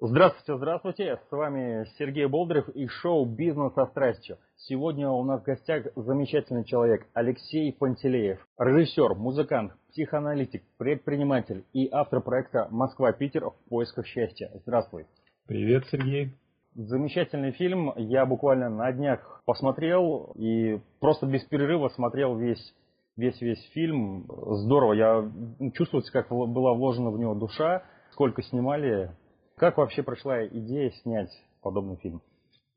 Здравствуйте, здравствуйте. С вами Сергей Болдырев и шоу «Бизнес со страстью». Сегодня у нас в гостях замечательный человек Алексей Пантелеев, режиссер, музыкант, психоаналитик, предприниматель и автор проекта «Москва-Питер в поисках счастья». Здравствуй. Привет, Сергей. Замечательный фильм. Я буквально на днях посмотрел и просто без перерыва смотрел весь весь весь фильм. Здорово. Я чувствую, как была вложена в него душа, сколько снимали. Как вообще прошла идея снять подобный фильм?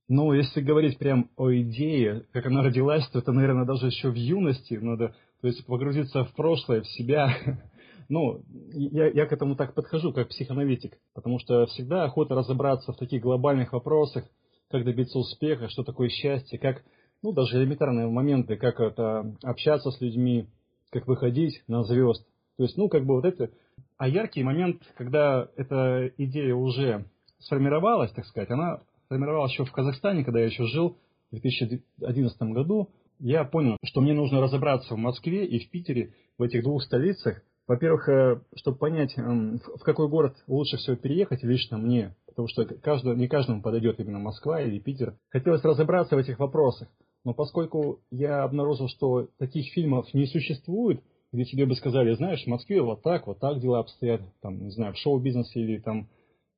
Ну, если говорить прям о идее, как она родилась, то это, наверное, даже еще в юности надо, то есть погрузиться в прошлое, в себя. Ну, я, я к этому так подхожу, как психоаналитик, потому что всегда охота разобраться в таких глобальных вопросах, как добиться успеха, что такое счастье, как, ну, даже элементарные моменты, как это общаться с людьми, как выходить на звезд. То есть, ну, как бы вот это... А яркий момент, когда эта идея уже сформировалась, так сказать, она формировалась еще в Казахстане, когда я еще жил в 2011 году, я понял, что мне нужно разобраться в Москве и в Питере, в этих двух столицах. Во-первых, э, чтобы понять, эм, в какой город лучше всего переехать лично мне, потому что каждому, не каждому подойдет именно Москва или Питер. Хотелось разобраться в этих вопросах. Но поскольку я обнаружил, что таких фильмов не существует, где тебе бы сказали, знаешь, в Москве вот так, вот так дела обстоят, там, не знаю, в шоу-бизнесе или там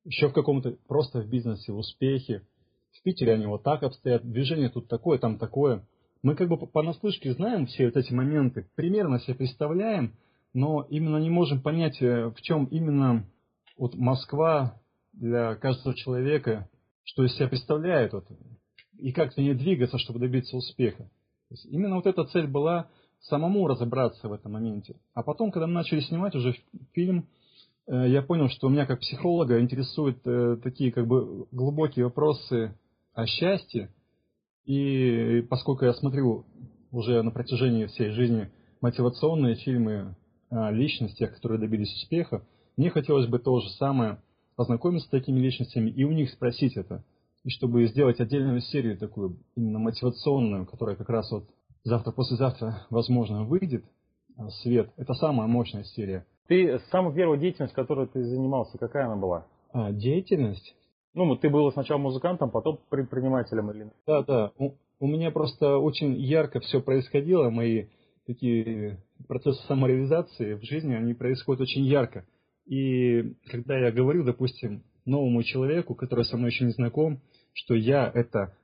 еще в каком-то, просто в бизнесе, в успехе. В Питере они вот так обстоят, движение тут такое, там такое. Мы как бы понаслышке знаем все вот эти моменты, примерно себе представляем, но именно не можем понять, э, в чем именно вот Москва для каждого человека, что из себя представляет, вот, и как за ней двигаться, чтобы добиться успеха. Именно вот эта цель была самому разобраться в этом моменте. А потом, когда мы начали снимать уже фильм, э, я понял, что меня как психолога интересуют э, такие как бы глубокие вопросы о счастье. И поскольку я смотрю уже на протяжении всей жизни мотивационные фильмы о личностях, которые добились успеха, мне хотелось бы то же самое познакомиться с такими личностями и у них спросить это. И чтобы сделать отдельную серию такую, именно мотивационную, которая как раз вот завтра-послезавтра, возможно, выйдет а, свет. Это самая мощная серия. Ты, самая первая деятельность, которой ты занимался, какая она была? А, деятельность? Ну, ты был сначала музыкантом, потом предпринимателем или... Да, да. У, у меня просто очень ярко все происходило, мои такие процессы самореализации в жизни, они происходят очень ярко. И когда я говорю, допустим, новому человеку, который со мной еще не знаком, что я это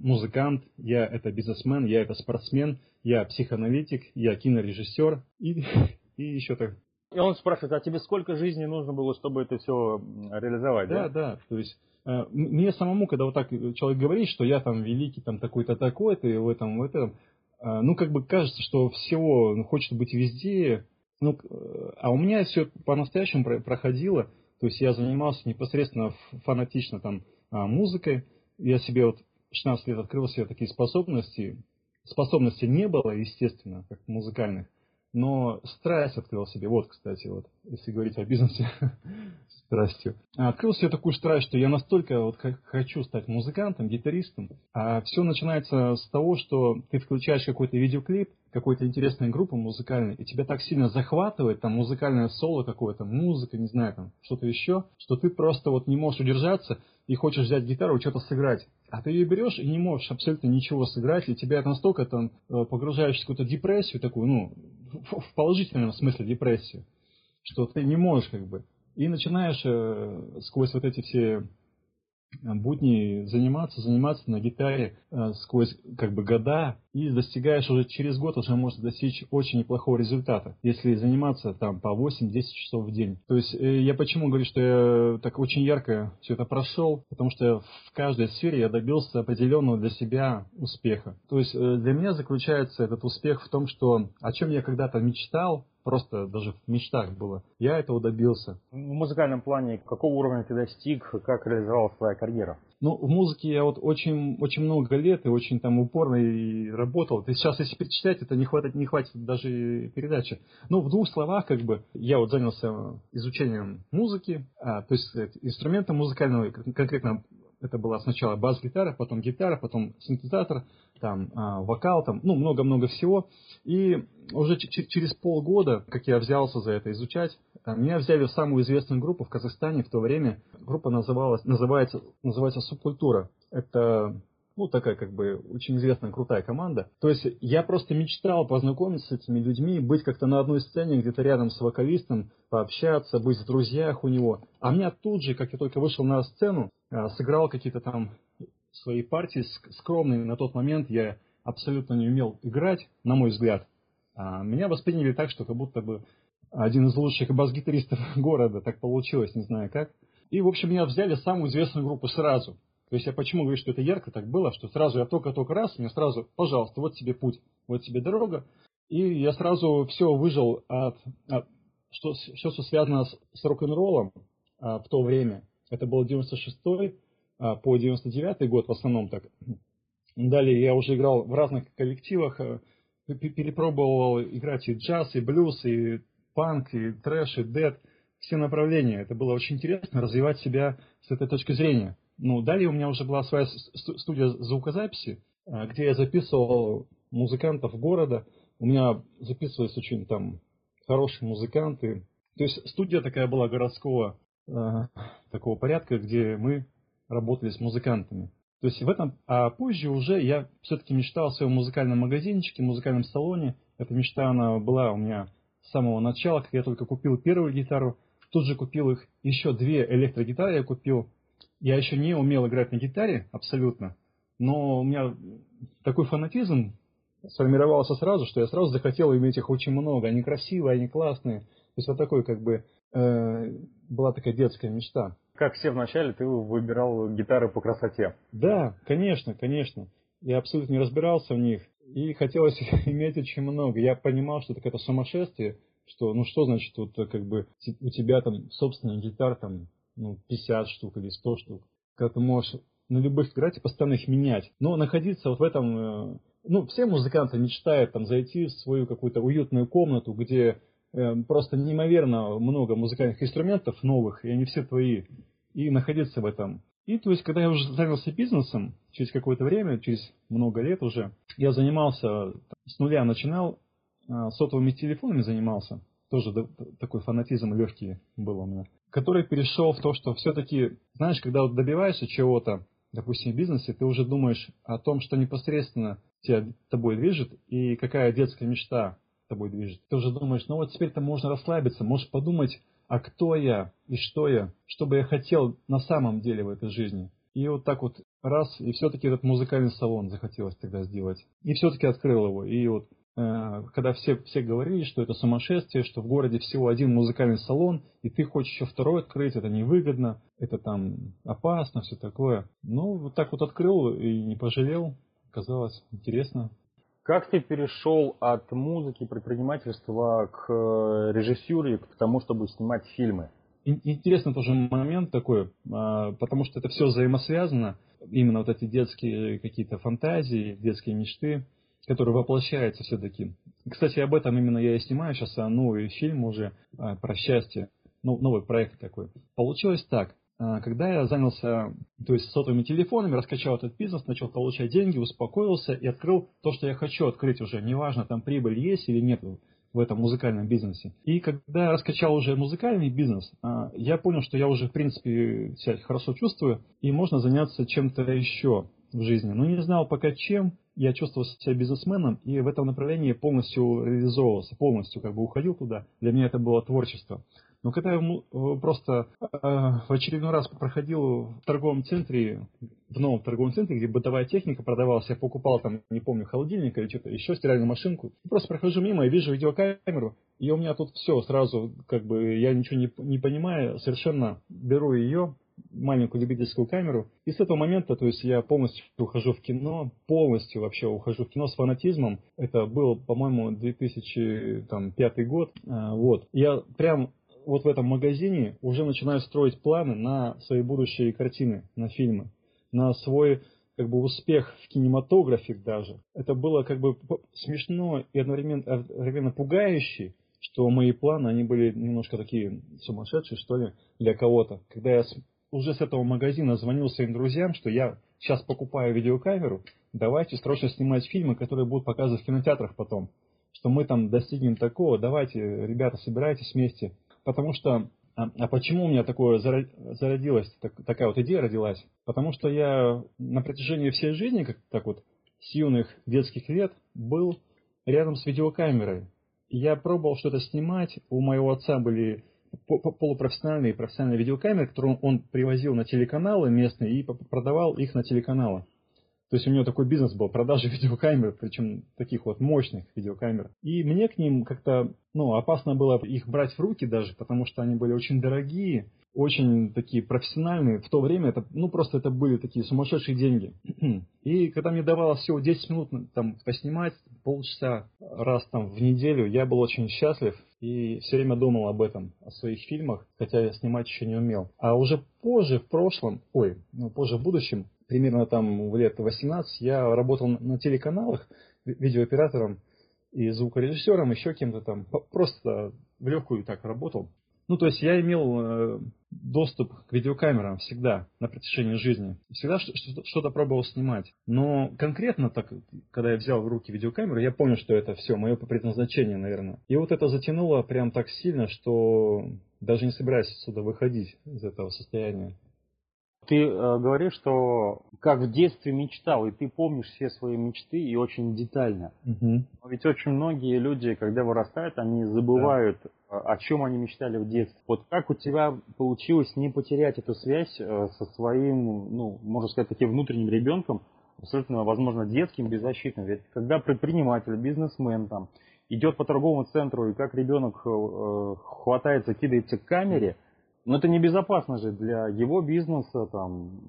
музыкант, я это бизнесмен, я это спортсмен, я психоаналитик, я кинорежиссер и, и еще так. И он спрашивает, а тебе сколько жизни нужно было, чтобы это все реализовать? Да, да, да. То есть э, мне самому, когда вот так человек говорит, что я там великий, там такой-то, такой-то, и в этом, в этом, э, ну как бы кажется, что всего ну, хочет быть везде, ну, э, а у меня все по-настоящему проходило, то есть я занимался непосредственно фанатично там а, музыкой, я себе вот 16 лет открыл себе такие способности. Способностей не было, естественно, как музыкальных, но страсть открыл себе. Вот, кстати, вот, если говорить о бизнесе, страстью. Открыл себе такую страсть, что я настолько вот хочу стать музыкантом, гитаристом. А все начинается с того, что ты включаешь какой-то видеоклип, какой-то интересной группы музыкальной, и тебя так сильно захватывает, там музыкальное соло какое-то, музыка, не знаю, там что-то еще, что ты просто вот не можешь удержаться и хочешь взять гитару и что-то сыграть. А ты ее берешь и не можешь абсолютно ничего сыграть, и тебя настолько там э, погружаешь в какую-то депрессию такую, ну, в положительном смысле депрессию, что ты не можешь как бы. И начинаешь э, сквозь вот эти все будни заниматься, заниматься на гитаре э, сквозь как бы года и достигаешь уже через год уже можно достичь очень неплохого результата, если заниматься там по 8-10 часов в день. То есть э, я почему говорю, что я так очень ярко все это прошел, потому что в каждой сфере я добился определенного для себя успеха. То есть э, для меня заключается этот успех в том, что о чем я когда-то мечтал, просто даже в мечтах было. Я этого добился. В музыкальном плане какого уровня ты достиг, как реализовал своя карьера? Ну, в музыке я вот очень, очень много лет и очень там упорно и работал. Ты сейчас, если перечислять, это не хватит, не хватит даже передачи. Ну, в двух словах, как бы, я вот занялся изучением музыки, а, то есть инструмента музыкального, конкретно Это была сначала бас-гитара, потом гитара, потом синтезатор, там а, вокал, там, ну, много-много всего. И уже через полгода, как я взялся за это изучать, а, меня взяли в самую известную группу в Казахстане в то время. Группа называлась, называется, называется «Субкультура». Это ну, такая как бы очень известная, крутая команда. То есть я просто мечтал познакомиться с этими людьми, быть как-то на одной сцене, где-то рядом с вокалистом, пообщаться, быть в друзьях у него. А меня тут же, как я только вышел на сцену, сыграл какие-то там свои партии скромные. На тот момент я абсолютно не умел играть, на мой взгляд. А меня восприняли так, что как будто бы один из лучших бас-гитаристов города, так получилось, не знаю как. И, в общем, меня взяли самую известную группу сразу. То есть я почему говорю, что это ярко так было, что сразу я только-только раз, мне сразу, пожалуйста, вот тебе путь, вот тебе дорога. И я сразу все выжил от, от что, все, что связано с, с рок-н-роллом а, в то время. Это был 96-й а, по 99-й год в основном так. Далее я уже играл в разных коллективах, а, перепробовал играть и джаз, и блюз, и панк, и трэш, и дэд, все направления. Это было очень интересно развивать себя с этой точки зрения. Ну, далее у меня уже была своя студия звукозаписи, а, где я записывал музыкантов города. У меня записывались очень там хорошие музыканты. То есть студия такая была городского э, такого порядка, где мы работали с музыкантами. То есть в этом, а позже уже я все-таки мечтал о своем музыкальном магазинчике, музыкальном салоне. Эта мечта, она была у меня с самого начала, как я только купил первую гитару. Тут же купил их еще две электрогитары я купил я еще не умел играть на гитаре абсолютно, но у меня такой фанатизм сформировался сразу, что я сразу захотел иметь их очень много. Они красивые, они классные. То есть вот такой как бы э, была такая детская мечта. Как все вначале, ты выбирал гитары по красоте. Да, конечно, конечно. Я абсолютно не разбирался в них. И хотелось иметь очень много. Я понимал, что это какое-то сумасшествие, что, ну что значит, вот как бы у тебя там собственная гитара там ну, 50 штук или 100 штук, когда ты можешь на любых играть и постоянно их менять. Но находиться вот в этом, э, ну, все музыканты мечтают там зайти в свою какую-то уютную комнату, где просто неимоверно много музыкальных инструментов новых, и они все твои, и находиться в этом. И то есть, когда я уже занялся бизнесом, через какое-то время, через много лет уже, я занимался, с нуля начинал, э, сотовыми телефонами занимался, тоже такой фанатизм легкий был у меня который перешел в то, что все-таки, знаешь, когда вот добиваешься чего-то, допустим, в бизнесе, ты уже думаешь о том, что непосредственно тебя, тобой движет, и какая детская мечта тобой движет. Ты уже думаешь, ну вот теперь-то можно расслабиться, можешь подумать, а кто я и что я, что бы я хотел на самом деле в этой жизни. И вот так вот раз, и все-таки этот музыкальный салон захотелось тогда сделать. И все-таки открыл его. И вот Э, когда все, все говорили, что это сумасшествие, что в городе всего один музыкальный салон, и ты хочешь еще второй открыть, это невыгодно, это там опасно, все такое. Ну, вот так вот открыл и не пожалел, казалось интересно. Как ты перешел от музыки, предпринимательства к э, режиссуре, к тому, чтобы снимать фильмы? Интересный тоже момент такой, а, потому что это все взаимосвязано, именно вот эти детские какие-то фантазии, детские мечты который воплощается все-таки. Кстати, об этом именно я и снимаю сейчас а, новый фильм уже а, про счастье, новый проект такой. Получилось так. А, когда я занялся то есть, сотовыми телефонами, раскачал этот бизнес, начал получать деньги, успокоился и открыл то, что я хочу открыть уже. Неважно, там прибыль есть или нет в этом музыкальном бизнесе. И когда я раскачал уже музыкальный бизнес, я понял, что я уже, в принципе, себя хорошо чувствую, и можно заняться чем-то еще в жизни. Но не знал пока чем, я чувствовал себя бизнесменом и в этом направлении полностью реализовывался, полностью как бы уходил туда. Для меня это было творчество. Но когда я э, просто э, в очередной раз проходил в торговом центре, в новом торговом центре, где бытовая техника продавалась, я покупал там, не помню, холодильник или что-то еще, стиральную машинку, просто прохожу мимо и вижу видеокамеру, и у меня тут все сразу, как бы, я ничего не, не понимаю, совершенно беру ее, маленькую любительскую камеру. И с этого момента, то есть я полностью ухожу в кино, полностью вообще ухожу в кино с фанатизмом. Это был, по-моему, 2005 год. А, вот. Я прям вот в этом магазине уже начинаю строить планы на свои будущие картины, на фильмы, на свой как бы успех в кинематографе даже. Это было как бы смешно и одновременно, одновременно пугающе, что мои планы, они были немножко такие сумасшедшие, что ли, для кого-то. Когда я уже с этого магазина звонил своим друзьям, что я сейчас покупаю видеокамеру, давайте срочно снимать фильмы, которые будут показывать в кинотеатрах потом. Что мы там достигнем такого, давайте, ребята, собирайтесь вместе. Потому что а, а почему у меня такое зародилось, так, такая вот идея родилась? Потому что я на протяжении всей жизни, как так вот, с юных детских лет, был рядом с видеокамерой. Я пробовал что-то снимать. У моего отца были полупрофессиональные и профессиональные видеокамеры, которые он привозил на телеканалы местные и продавал их на телеканалы. То есть у него такой бизнес был, продажи видеокамер, причем таких вот мощных видеокамер. И мне к ним как-то, ну, опасно было их брать в руки даже, потому что они были очень дорогие, очень такие профессиональные. В то время это, ну, просто это были такие сумасшедшие деньги. И когда мне давалось всего 10 минут там поснимать, полчаса раз там в неделю, я был очень счастлив и все время думал об этом, о своих фильмах, хотя я снимать еще не умел. А уже позже, в прошлом, ой, ну, позже в будущем, примерно там в лет 18 я работал на телеканалах видеооператором и звукорежиссером, еще кем-то там, просто в легкую так работал. Ну, то есть я имел э, доступ к видеокамерам всегда на протяжении жизни. Всегда что-то пробовал снимать. Но конкретно так, когда я взял в руки видеокамеру, я понял, что это все мое предназначение, наверное. И вот это затянуло прям так сильно, что даже не собираюсь отсюда выходить из этого состояния. Ты э, говоришь, что как в детстве мечтал, и ты помнишь все свои мечты и очень детально. Угу. Но ведь очень многие люди, когда вырастают, они забывают, да. о чем они мечтали в детстве. Вот как у тебя получилось не потерять эту связь э, со своим, ну, можно сказать, таким внутренним ребенком, абсолютно, возможно, детским, беззащитным. Ведь когда предприниматель, бизнесмен там идет по торговому центру, и как ребенок э, хватается, кидается к камере, но это небезопасно же для его бизнеса, там,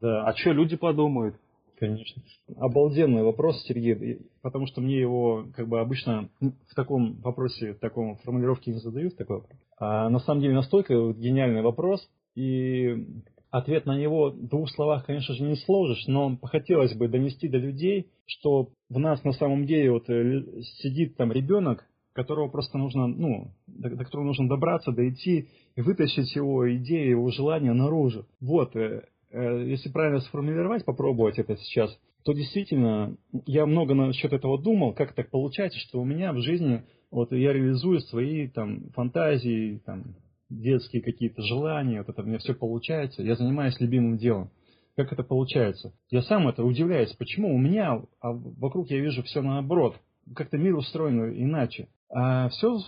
да. а что люди подумают? Конечно. Обалденный вопрос, Сергей, потому что мне его как бы обычно в таком вопросе, в таком формулировке не задают. Такой А на самом деле настолько гениальный вопрос, и ответ на него в двух словах, конечно же, не сложишь, но хотелось бы донести до людей, что в нас на самом деле вот э, сидит там ребенок, которого просто нужно, ну, до, до которого нужно добраться, дойти и вытащить его идеи, его желания наружу. Вот, э, э, если правильно сформулировать, попробовать это сейчас, то действительно я много насчет этого думал, как так получается, что у меня в жизни вот я реализую свои там фантазии, там детские какие-то желания, вот это меня все получается, я занимаюсь любимым делом. Как это получается? Я сам это удивляюсь, почему у меня, а вокруг я вижу все наоборот, как-то мир устроен иначе. А все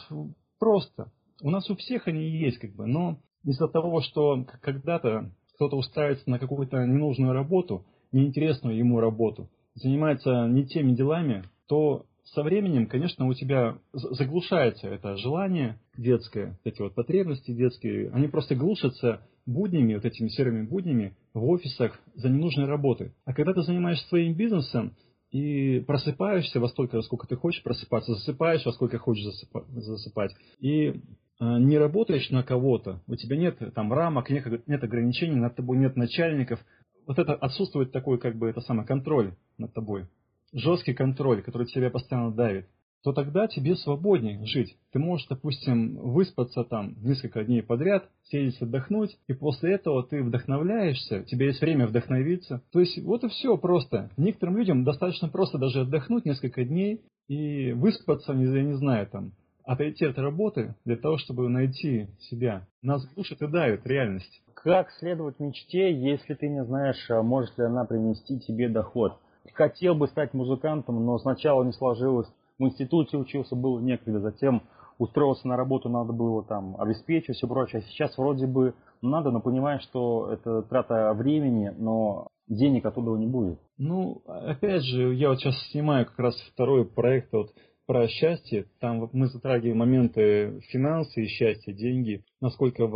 просто. У нас у всех они есть, как бы, но из-за того, что когда-то кто-то устраивается на какую-то ненужную работу, неинтересную ему работу, занимается не теми делами, то со временем, конечно, у тебя заглушается это желание детское, эти вот потребности детские, они просто глушатся буднями, вот этими серыми буднями в офисах за ненужной работой. А когда ты занимаешься своим бизнесом, и просыпаешься во столько, сколько ты хочешь просыпаться, засыпаешь во сколько хочешь засыпать, и а, не работаешь на кого-то, у тебя нет там рамок, нет, нет ограничений, над тобой нет начальников, вот это отсутствует такой как бы это самый контроль над тобой, жесткий контроль, который тебя постоянно давит то тогда тебе свободнее жить. Ты можешь, допустим, выспаться там несколько дней подряд, сесть отдохнуть, и после этого ты вдохновляешься, у тебя есть время вдохновиться. То есть вот и все просто. Некоторым людям достаточно просто даже отдохнуть несколько дней и выспаться, я не знаю, там, отойти от работы для того, чтобы найти себя. Нас глушит и давит реальность. Как следовать мечте, если ты не знаешь, а может ли она принести тебе доход? Хотел бы стать музыкантом, но сначала не сложилось в институте учился, было некогда, затем устроился на работу, надо было там обеспечивать все прочее. А сейчас вроде бы надо, но понимаешь, что это трата времени, но денег оттуда не будет. Ну, опять же, я вот сейчас снимаю как раз второй проект вот про счастье. Там мы затрагиваем моменты финансы и счастья, деньги, насколько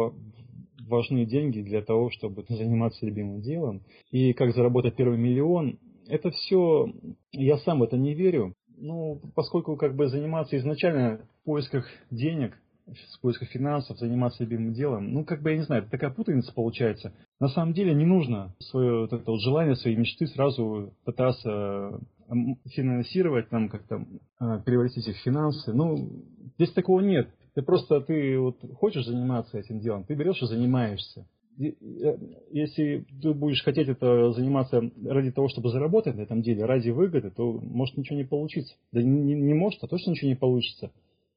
важны деньги для того, чтобы заниматься любимым делом, и как заработать первый миллион. Это все, я сам в это не верю, ну, поскольку как бы заниматься изначально в поисках денег, в поисках финансов, заниматься любимым делом, ну, как бы, я не знаю, это такая путаница получается. На самом деле не нужно свое вот это вот желание, свои мечты сразу пытаться финансировать, там как-то а, превратить их в финансы. Ну, здесь такого нет. Ты просто, ты вот хочешь заниматься этим делом, ты берешь и занимаешься. Если ты будешь хотеть это заниматься ради того, чтобы заработать на этом деле, ради выгоды, то может ничего не получиться. Да не, не может, а точно ничего не получится.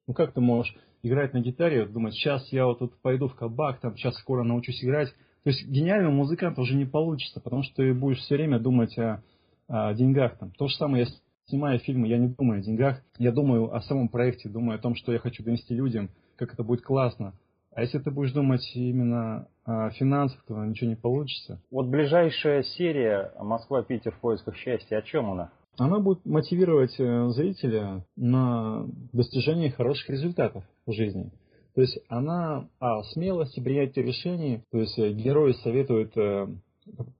Ну как ты можешь играть на гитаре, думать, сейчас я вот тут пойду в кабак, там сейчас скоро научусь играть. То есть гениального музыканта уже не получится, потому что ты будешь все время думать о, о деньгах. Там. То же самое, я снимаю фильмы, я не думаю о деньгах, я думаю о самом проекте, думаю о том, что я хочу донести людям, как это будет классно. А если ты будешь думать именно о финансах, то ничего не получится. Вот ближайшая серия «Москва-Питер в поисках счастья», о чем она? Она будет мотивировать э, зрителя на достижение хороших результатов в жизни. То есть она о смелости принятия решений, то есть э, герои советуют э,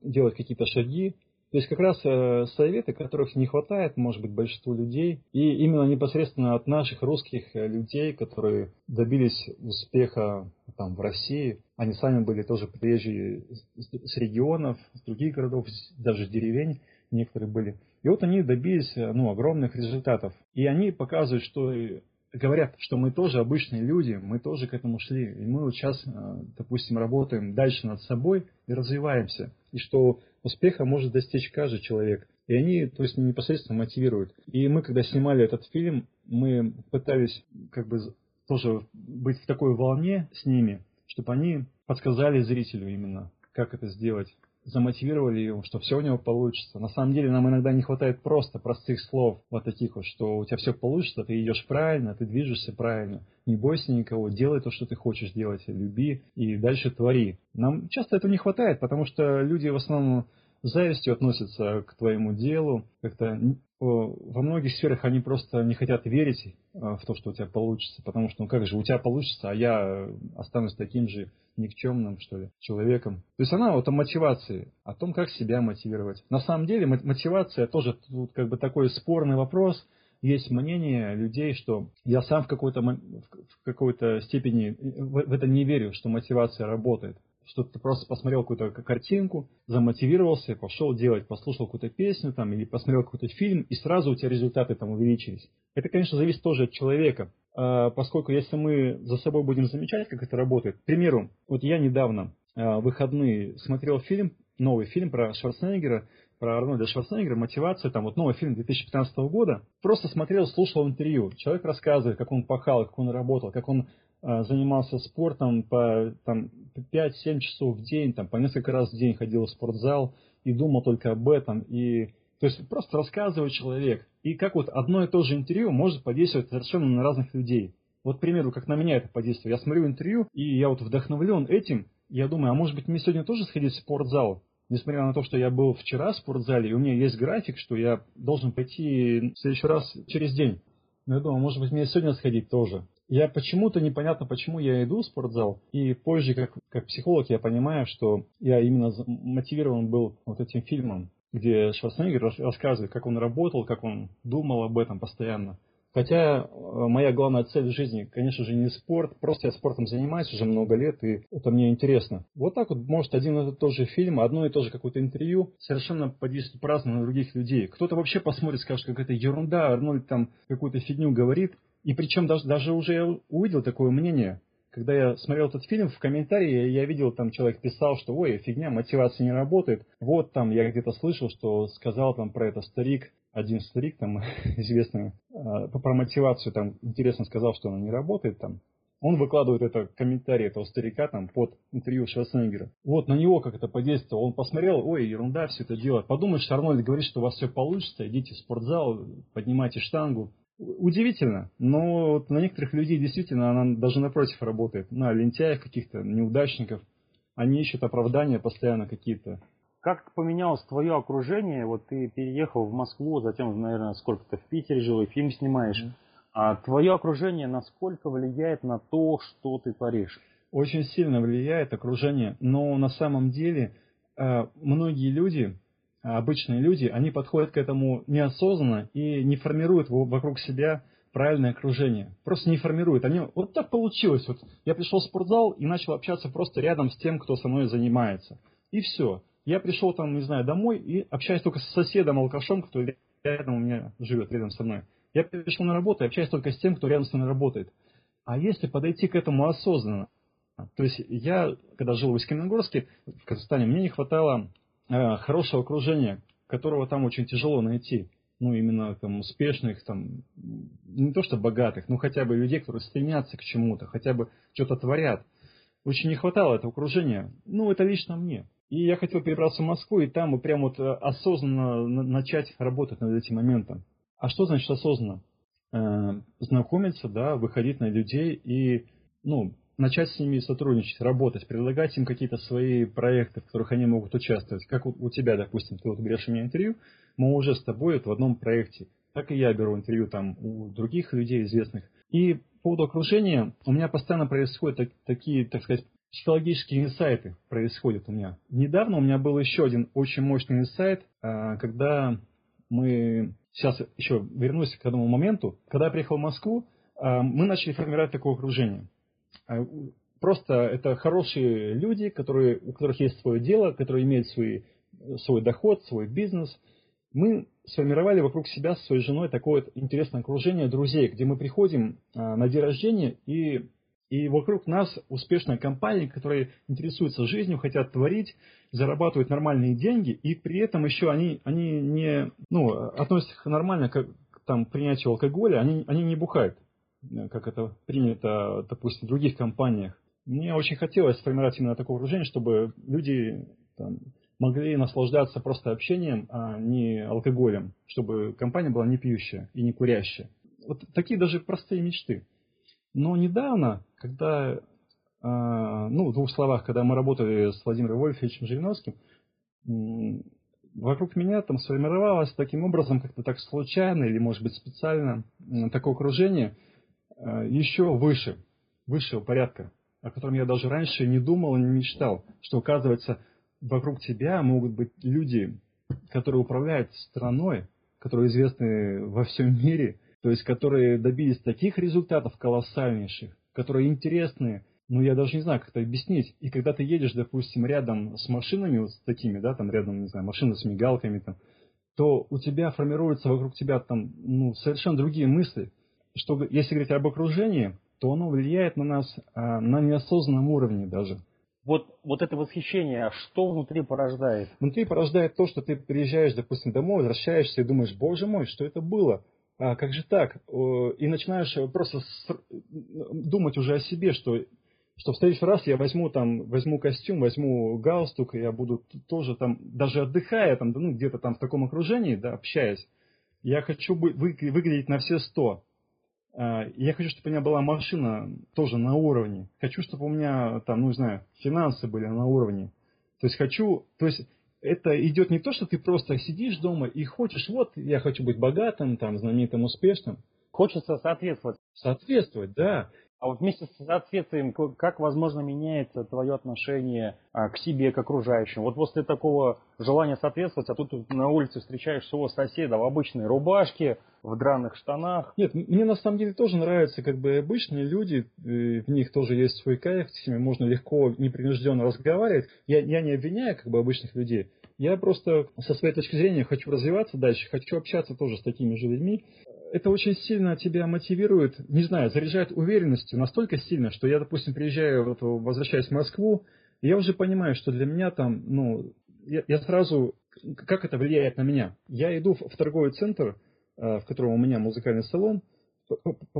делать какие-то шаги, то есть как раз э, советы, которых не хватает, может быть, большинству людей, и именно непосредственно от наших русских людей, которые добились успеха там, в России, они сами были тоже приезжие с регионов, с других городов, даже деревень некоторые были. И вот они добились э, ну, огромных результатов. И они показывают, что говорят, что мы тоже обычные люди, мы тоже к этому шли. И мы вот сейчас, допустим, работаем дальше над собой и развиваемся. И что успеха может достичь каждый человек. И они, то есть, непосредственно мотивируют. И мы, когда снимали этот фильм, мы пытались как бы тоже быть в такой волне с ними, чтобы они подсказали зрителю именно, как это сделать замотивировали его, что все у него получится. На самом деле нам иногда не хватает просто простых слов, вот таких вот, что у тебя все получится, ты идешь правильно, ты движешься правильно, не бойся никого, делай то, что ты хочешь делать, люби и дальше твори. Нам часто этого не хватает, потому что люди в основном завистью относятся к твоему делу, как-то во многих сферах они просто не хотят верить э, в то, что у тебя получится, потому что, ну как же, у тебя получится, а я останусь таким же никчемным, что ли, человеком. То есть она вот о мотивации, о том, как себя мотивировать. На самом деле мотивация тоже тут как бы такой спорный вопрос. Есть мнение людей, что я сам в какой-то, в какой-то степени в это не верю, что мотивация работает что ты просто посмотрел какую-то картинку, замотивировался, пошел делать, послушал какую-то песню там, или посмотрел какой-то фильм, и сразу у тебя результаты там увеличились. Это, конечно, зависит тоже от человека, а, поскольку если мы за собой будем замечать, как это работает. К примеру, вот я недавно а, выходные смотрел фильм, новый фильм про Шварценеггера, про Арнольда Шварценеггера, мотивация, там вот новый фильм 2015 года, просто смотрел, слушал интервью. Человек рассказывает, как он пахал, как он работал, как он занимался спортом по там, 5-7 часов в день, там, по несколько раз в день ходил в спортзал и думал только об этом. И, то есть просто рассказывает человек. И как вот одно и то же интервью может подействовать совершенно на разных людей. Вот, к примеру, как на меня это подействует. Я смотрю интервью, и я вот вдохновлен этим. Я думаю, а может быть мне сегодня тоже сходить в спортзал? Несмотря на то, что я был вчера в спортзале, и у меня есть график, что я должен пойти в следующий раз через день. Но я думаю, может быть мне сегодня сходить тоже. Я почему-то непонятно, почему я иду в спортзал, и позже, как, как психолог, я понимаю, что я именно мотивирован был вот этим фильмом, где Шварценеггер рассказывает, как он работал, как он думал об этом постоянно. Хотя э, моя главная цель в жизни, конечно же, не спорт, просто я спортом занимаюсь уже много лет, и это мне интересно. Вот так вот, может, один и тот же фильм, одно и то же какое-то интервью совершенно подействует по-разному на других людей. Кто-то вообще посмотрит, скажет, как это ерунда, Арнольд там какую-то фигню говорит, и причем даже, даже уже я увидел такое мнение. Когда я смотрел этот фильм, в комментарии я видел, там человек писал, что ой, фигня, мотивация не работает. Вот там я где-то слышал, что сказал там про это старик, один старик там известный, э, про мотивацию там интересно сказал, что она не работает там. Он выкладывает это комментарий этого старика там под интервью Шварценеггера. Вот на него как это подействовало. Он посмотрел, ой, ерунда все это дело. Подумаешь, Арнольд говорит, что у вас все получится, идите в спортзал, поднимайте штангу. Удивительно, но вот на некоторых людей действительно она даже напротив работает. На лентяев каких-то, неудачников. Они ищут оправдания постоянно какие-то. Как поменялось твое окружение? Вот ты переехал в Москву, затем, наверное, сколько-то в Питере жил и фильм снимаешь. Mm. А твое окружение насколько влияет на то, что ты творишь? Очень сильно влияет окружение, но на самом деле э, многие люди, обычные люди, они подходят к этому неосознанно и не формируют вокруг себя правильное окружение. Просто не формируют. Они, вот так получилось. Вот я пришел в спортзал и начал общаться просто рядом с тем, кто со мной занимается. И все. Я пришел там, не знаю, домой и общаюсь только с соседом, алкашом, кто рядом у меня живет, рядом со мной. Я пришел на работу и общаюсь только с тем, кто рядом со мной работает. А если подойти к этому осознанно, То есть я, когда жил в Искаменогорске, в Казахстане, мне не хватало хорошего окружения, которого там очень тяжело найти. Ну, именно там успешных, там, не то что богатых, но хотя бы людей, которые стремятся к чему-то, хотя бы что-то творят. Очень не хватало этого окружения. Ну, это лично мне. И я хотел перебраться в Москву и там прям вот э, осознанно начать работать над этим моментом. А что значит осознанно? Э, знакомиться, да, выходить на людей и, ну, начать с ними сотрудничать, работать, предлагать им какие-то свои проекты, в которых они могут участвовать. Как у, у тебя, допустим, ты вот берешь у меня интервью, мы уже с тобой вот в одном проекте. Так и я беру интервью там у других людей известных. И по поводу окружения у меня постоянно происходят так, такие, так сказать, психологические инсайты происходят у меня. Недавно у меня был еще один очень мощный инсайт, а, когда мы... Сейчас еще вернусь к одному моменту. Когда я приехал в Москву, а, мы начали формировать такое окружение. А, просто это хорошие люди, которые, у которых есть свое дело, которые имеют свои, свой доход, свой бизнес. Мы сформировали вокруг себя с своей женой такое вот интересное окружение друзей, где мы приходим на день рождения и и вокруг нас успешная компания, которые интересуются жизнью, хотят творить, зарабатывают нормальные деньги, и при этом еще они, они не ну, относятся нормально к, там, принятию алкоголя, они, они не бухают, как это принято, допустим, в других компаниях. Мне очень хотелось сформировать именно такое окружение, чтобы люди там, могли наслаждаться просто общением, а не алкоголем, чтобы компания была не пьющая и не курящая. Вот такие даже простые мечты. Но недавно, когда, а, ну, в двух словах, когда мы работали с Владимиром Вольфовичем Жириновским, вокруг меня там сформировалось таким образом, как-то так случайно или, может быть, специально, такое окружение еще выше, высшего порядка, о котором я даже раньше не думал и не мечтал, что, оказывается, вокруг тебя могут быть люди, которые управляют страной, которые известны во всем мире, то есть которые добились таких результатов колоссальнейших, которые интересны, ну я даже не знаю, как это объяснить. И когда ты едешь, допустим, рядом с машинами вот с такими, да, там рядом, не знаю, машины с мигалками, там, то у тебя формируются вокруг тебя там, ну, совершенно другие мысли. Что, если говорить об окружении, то оно влияет на нас а, на неосознанном уровне даже. Вот, вот это восхищение, а что внутри порождает? Внутри порождает то, что ты приезжаешь, допустим, домой, возвращаешься и думаешь, боже мой, что это было? а как же так? И начинаешь просто думать уже о себе, что, что в следующий раз я возьму там, возьму костюм, возьму галстук, и я буду тоже там, даже отдыхая там, ну, где-то там в таком окружении, да, общаясь, я хочу быть, выглядеть на все сто. А, я хочу, чтобы у меня была машина тоже на уровне. Хочу, чтобы у меня там, ну, не знаю, финансы были на уровне. То есть хочу, то есть это идет не то, что ты просто сидишь дома и хочешь, вот, я хочу быть богатым, там, знаменитым, успешным. Хочется соответствовать. Соответствовать, да. А вот вместе с соответствием, как, возможно, меняется твое отношение а, к себе, к окружающим? Вот после такого желания соответствовать, а тут на улице встречаешь своего соседа в обычной рубашке, в драных штанах. Нет, мне на самом деле тоже нравятся как бы обычные люди, в них тоже есть свой кайф, с ними можно легко, непринужденно разговаривать. Я, я не обвиняю как бы обычных людей. Я просто со своей точки зрения хочу развиваться дальше, хочу общаться тоже с такими же людьми это очень сильно тебя мотивирует, не знаю, заряжает уверенностью настолько сильно, что я, допустим, приезжаю, вот, возвращаюсь в Москву, и я уже понимаю, что для меня там, ну, я, я сразу, как это влияет на меня? Я иду в, в торговый центр, э, в котором у меня музыкальный салон,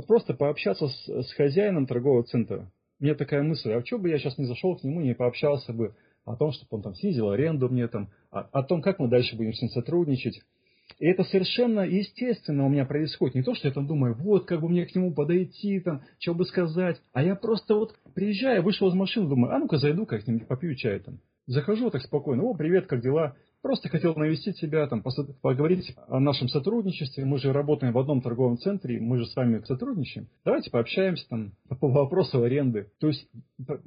просто пообщаться с, с хозяином торгового центра. У меня такая мысль, а что бы я сейчас не зашел к нему, не пообщался бы о том, чтобы он там снизил аренду мне там, о, о том, как мы дальше будем с ним сотрудничать. И это совершенно естественно у меня происходит. Не то, что я там думаю, вот, как бы мне к нему подойти, там, что бы сказать. А я просто вот приезжаю, вышел из машины, думаю, а ну-ка зайду как-нибудь, попью чай там. Захожу так спокойно, о, привет, как дела? Просто хотел навестить себя, там, поговорить о нашем сотрудничестве. Мы же работаем в одном торговом центре, мы же с вами сотрудничаем. Давайте пообщаемся там по вопросу аренды. То есть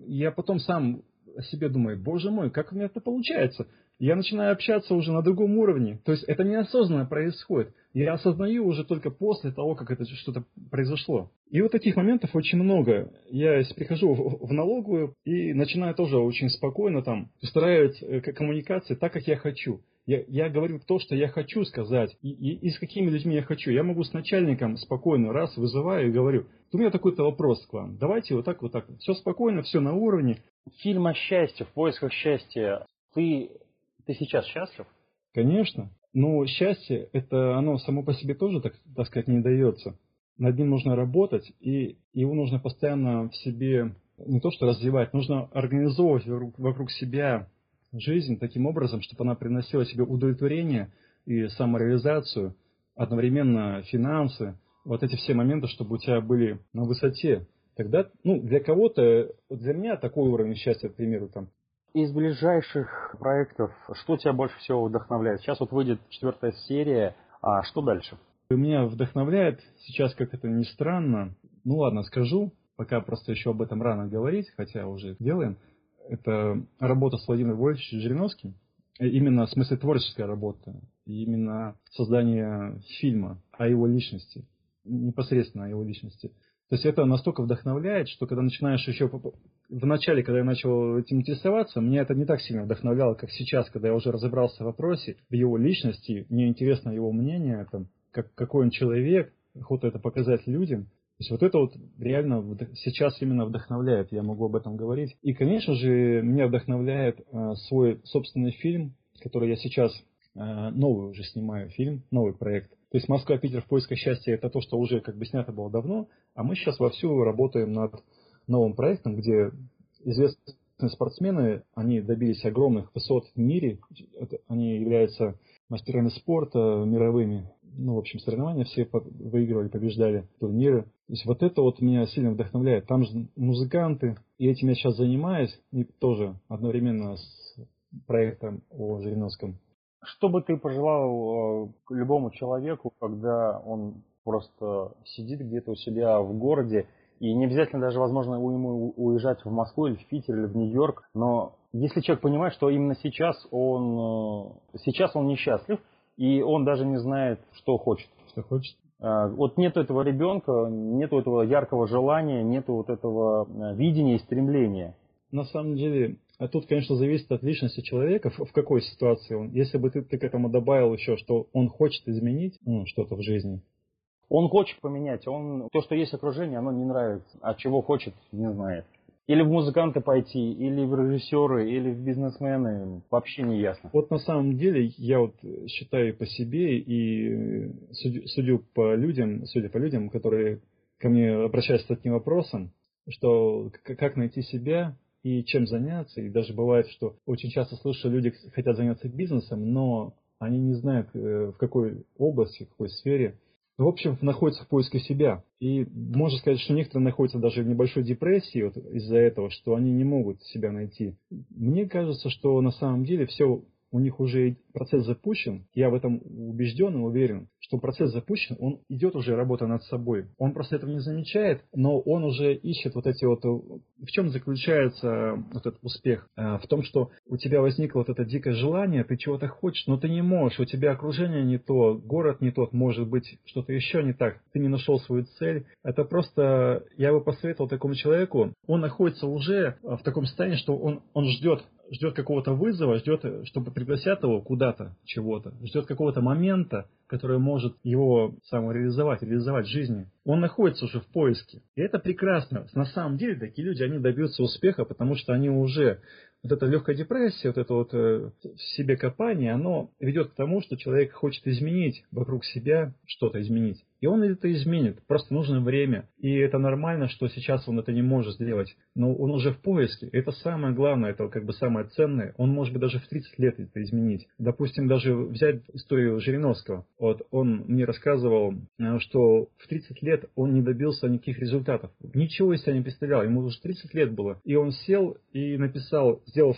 я потом сам о себе думаю, боже мой, как у меня это получается? я начинаю общаться уже на другом уровне. То есть это неосознанно происходит. Я осознаю уже только после того, как это что-то произошло. И вот таких моментов очень много. Я прихожу в, налоговую и начинаю тоже очень спокойно там устраивать э, коммуникации так, как я хочу. Я, я говорю то, что я хочу сказать, и, и, и с какими людьми я хочу. Я могу с начальником спокойно раз вызываю и говорю, у меня такой-то вопрос к вам. Давайте вот так, вот так. Все спокойно, все на уровне. Фильм о счастье, в поисках счастья. Ты, ты сейчас счастлив? Конечно. Но счастье, это оно само по себе тоже, так, так сказать, не дается. Над ним нужно работать, и его нужно постоянно в себе не то что развивать, нужно организовывать вокруг себя жизнь таким образом, чтобы она приносила себе удовлетворение и самореализацию, одновременно финансы, вот эти все моменты, чтобы у тебя были на высоте. Тогда, ну, для кого-то, для меня такой уровень счастья, к примеру, там. Из ближайших проектов, что тебя больше всего вдохновляет? Сейчас вот выйдет четвертая серия, а что дальше? Меня вдохновляет сейчас, как это ни странно, ну ладно, скажу, пока просто еще об этом рано говорить, хотя уже делаем, это работа с Владимиром Вольфовичем Жириновским, именно в смысле творческая работа, именно создание фильма о его личности, непосредственно о его личности. То есть это настолько вдохновляет, что когда начинаешь еще... В начале, когда я начал этим интересоваться, мне это не так сильно вдохновляло, как сейчас, когда я уже разобрался в вопросе, в его личности, мне интересно его мнение, там, как, какой он человек, охота это показать людям. То есть вот это вот реально сейчас именно вдохновляет, я могу об этом говорить. И, конечно же, меня вдохновляет э, свой собственный фильм, который я сейчас э, новый уже снимаю фильм, новый проект. То есть Москва-Питер в поисках счастья это то, что уже как бы снято было давно, а мы сейчас вовсю работаем над новым проектом, где известные спортсмены, они добились огромных высот в мире, они являются мастерами спорта мировыми, ну, в общем, соревнования все выигрывали, побеждали турниры. То есть вот это вот меня сильно вдохновляет. Там же музыканты, и этим я сейчас занимаюсь, и тоже одновременно с проектом о Жириновском. Что бы ты пожелал э, любому человеку, когда он просто сидит где-то у себя в городе, и не обязательно даже, возможно, ему уезжать в Москву или в Питер или в Нью-Йорк, но если человек понимает, что именно сейчас он, э, сейчас он несчастлив, и он даже не знает, что хочет. Что хочет. А, вот нет этого ребенка, нет этого яркого желания, нет вот этого видения и стремления. На самом деле, а тут, конечно, зависит от личности человека, в какой ситуации он. Если бы ты, ты к этому добавил еще, что он хочет изменить ну, что-то в жизни. Он хочет поменять, он то, что есть окружение, оно не нравится. А чего хочет, не знает. Или в музыканты пойти, или в режиссеры, или в бизнесмены, вообще не ясно. Вот на самом деле я вот считаю по себе и судю, судю по людям, судя по людям, которые ко мне обращаются с таким вопросом, что как найти себя и чем заняться. И даже бывает, что очень часто слышу, люди хотят заняться бизнесом, но они не знают, э, в какой области, в какой сфере в общем, находится в поиске себя. И можно сказать, что некоторые находятся даже в небольшой депрессии вот из-за этого, что они не могут себя найти. Мне кажется, что на самом деле все у них уже процесс запущен, я в этом убежден и уверен, что процесс запущен, он идет уже работа над собой. Он просто этого не замечает, но он уже ищет вот эти вот... В чем заключается вот этот успех? А, в том, что у тебя возникло вот это дикое желание, ты чего-то хочешь, но ты не можешь, у тебя окружение не то, город не тот, может быть, что-то еще не так, ты не нашел свою цель. Это просто, я бы посоветовал такому человеку, он находится уже в таком состоянии, что он, он ждет ждет какого-то вызова, ждет, чтобы пригласят его куда-то, чего-то, ждет какого-то момента, который может его самореализовать, реализовать в жизни. Он находится уже в поиске. И это прекрасно. На самом деле такие люди, они добьются успеха, потому что они уже вот эта легкая депрессия, вот это вот э, в себе копание, оно ведет к тому, что человек хочет изменить вокруг себя, что-то изменить. И он это изменит, просто нужно время. И это нормально, что сейчас он это не может сделать. Но он уже в поиске. Это самое главное, это как бы самое ценное. Он может быть даже в 30 лет это изменить. Допустим, даже взять историю Жириновского. Вот он мне рассказывал, э, что в 30 лет он не добился никаких результатов. Ничего из себя не представлял. Ему уже 30 лет было. И он сел и написал, сделал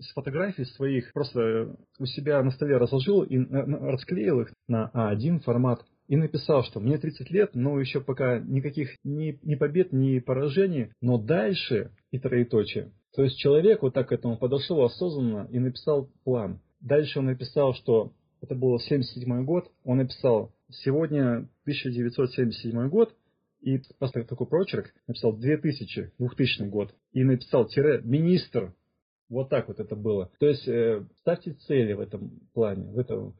с фотографий своих, просто у себя на столе разложил и расклеил их на А1 формат и написал, что мне 30 лет, но еще пока никаких ни, ни побед, ни поражений, но дальше и троеточие. То есть человек вот так к этому подошел осознанно и написал план. Дальше он написал, что это был 77 год, он написал, сегодня 1977 год, и просто такой прочерк, написал 2000, 2000 год, и написал тире министр. Вот так вот это было. То есть э, ставьте цели в этом плане, в этом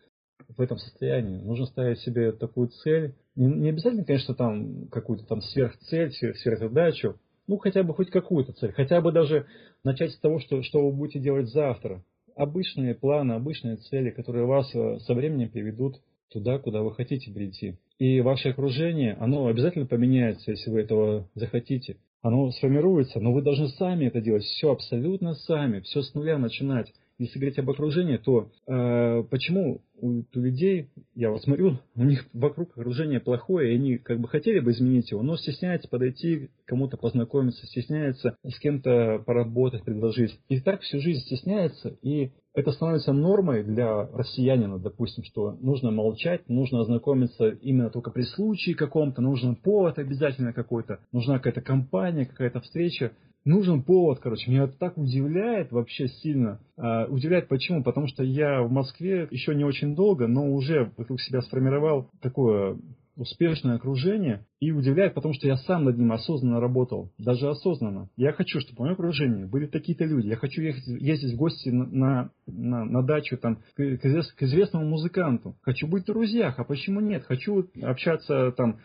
в этом состоянии. Нужно ставить себе такую цель, Не, не обязательно, конечно, там какую-то там сверхцель, сверхзадачу, ну, хотя бы хоть какую-то цель, хотя бы даже начать с того, что, что вы будете делать завтра. Обычные планы, обычные цели, которые вас э, со временем приведут туда, куда вы хотите прийти. И ваше окружение, оно обязательно поменяется, если вы этого захотите. Оно сформируется, но вы должны сами это делать, все абсолютно сами, все с нуля начинать если говорить об окружении, то э, почему у, у людей, я вот смотрю, у них вокруг окружение плохое, и они как бы хотели бы изменить его, но стесняются подойти, кому-то познакомиться, стесняются с кем-то поработать, предложить. И так всю жизнь стесняется, и это становится нормой для россиянина, допустим, что нужно молчать, нужно ознакомиться именно только при случае каком-то, нужен повод обязательно какой-то, нужна какая-то компания, какая-то встреча нужен повод, короче. Меня это так удивляет вообще сильно. А, удивляет почему? Потому что я в Москве еще не очень долго, но уже вокруг себя сформировал такое успешное окружение и удивляет, потому что я сам над ним осознанно работал, даже осознанно. Я хочу, чтобы в моем окружении были такие-то люди. Я хочу ехать, ездить в гости на, на, на дачу там, к, к известному музыканту. Хочу быть в друзьях, а почему нет? Хочу общаться там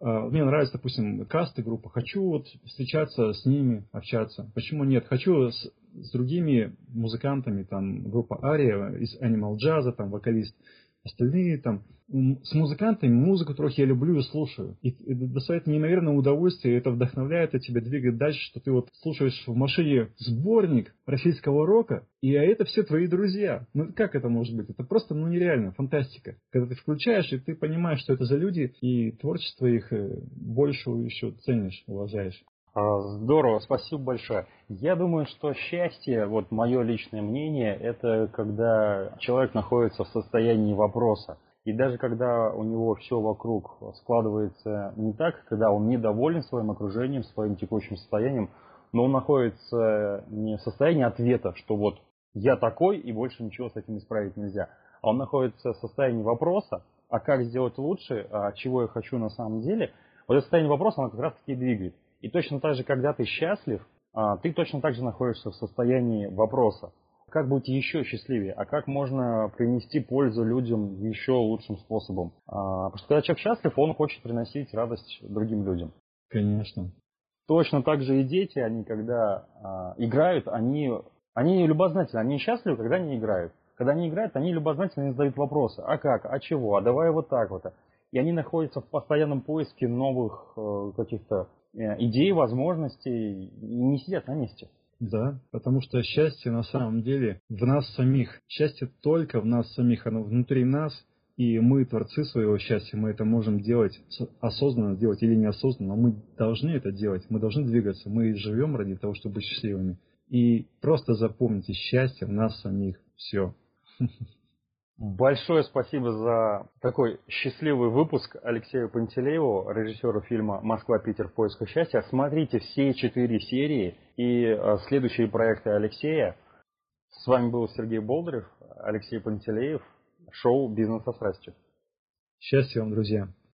мне нравится, допустим, касты группа, хочу вот встречаться с ними, общаться. Почему нет? Хочу с, с другими музыкантами, там, группа Ария из Animal Jazz, там, вокалист, остальные там, с музыкантами музыку трохи я люблю и слушаю. И это доставляет неимоверное удовольствие, и это вдохновляет и тебя двигает дальше, что ты вот слушаешь в машине сборник российского рока, и а это все твои друзья. Ну как это может быть? Это просто ну нереально, фантастика. Когда ты включаешь, и ты понимаешь, что это за люди, и творчество их э, больше еще ценишь, уважаешь. А, здорово, спасибо большое. Я думаю, что счастье, вот мое личное мнение, это когда человек находится в состоянии вопроса. И даже когда у него все вокруг складывается не так, когда он недоволен своим окружением, своим текущим состоянием, но он находится не в состоянии ответа, что вот я такой и больше ничего с этим исправить нельзя, а он находится в состоянии вопроса, а как сделать лучше, а чего я хочу на самом деле, вот это состояние вопроса, оно как раз таки двигает. И точно так же, когда ты счастлив, а, ты точно так же находишься в состоянии вопроса. Как быть еще счастливее? А как можно принести пользу людям еще лучшим способом? А, потому что когда человек счастлив, он хочет приносить радость другим людям. Конечно. Точно так же и дети, они когда а, играют, они, они любознательны, они счастливы, когда они играют. Когда они играют, они любознательно не задают вопросы. А как? А чего? А давай вот так вот. И они находятся в постоянном поиске новых э, каких-то Э, идеи, возможностей и не сидят на месте. Да, потому что счастье на самом деле в нас самих. Счастье только в нас самих, оно внутри нас, и мы творцы своего счастья, мы это можем делать, осознанно делать или неосознанно, но мы должны это делать, мы должны двигаться, мы живем ради того, чтобы быть счастливыми. И просто запомните, счастье в нас самих. Все. Большое спасибо за такой счастливый выпуск Алексею Пантелееву, режиссеру фильма «Москва-Питер в поисках счастья». Смотрите все четыре серии и э, следующие проекты Алексея. С вами был Сергей Болдырев, Алексей Пантелеев, шоу «Бизнес со страстью». Счастья вам, друзья!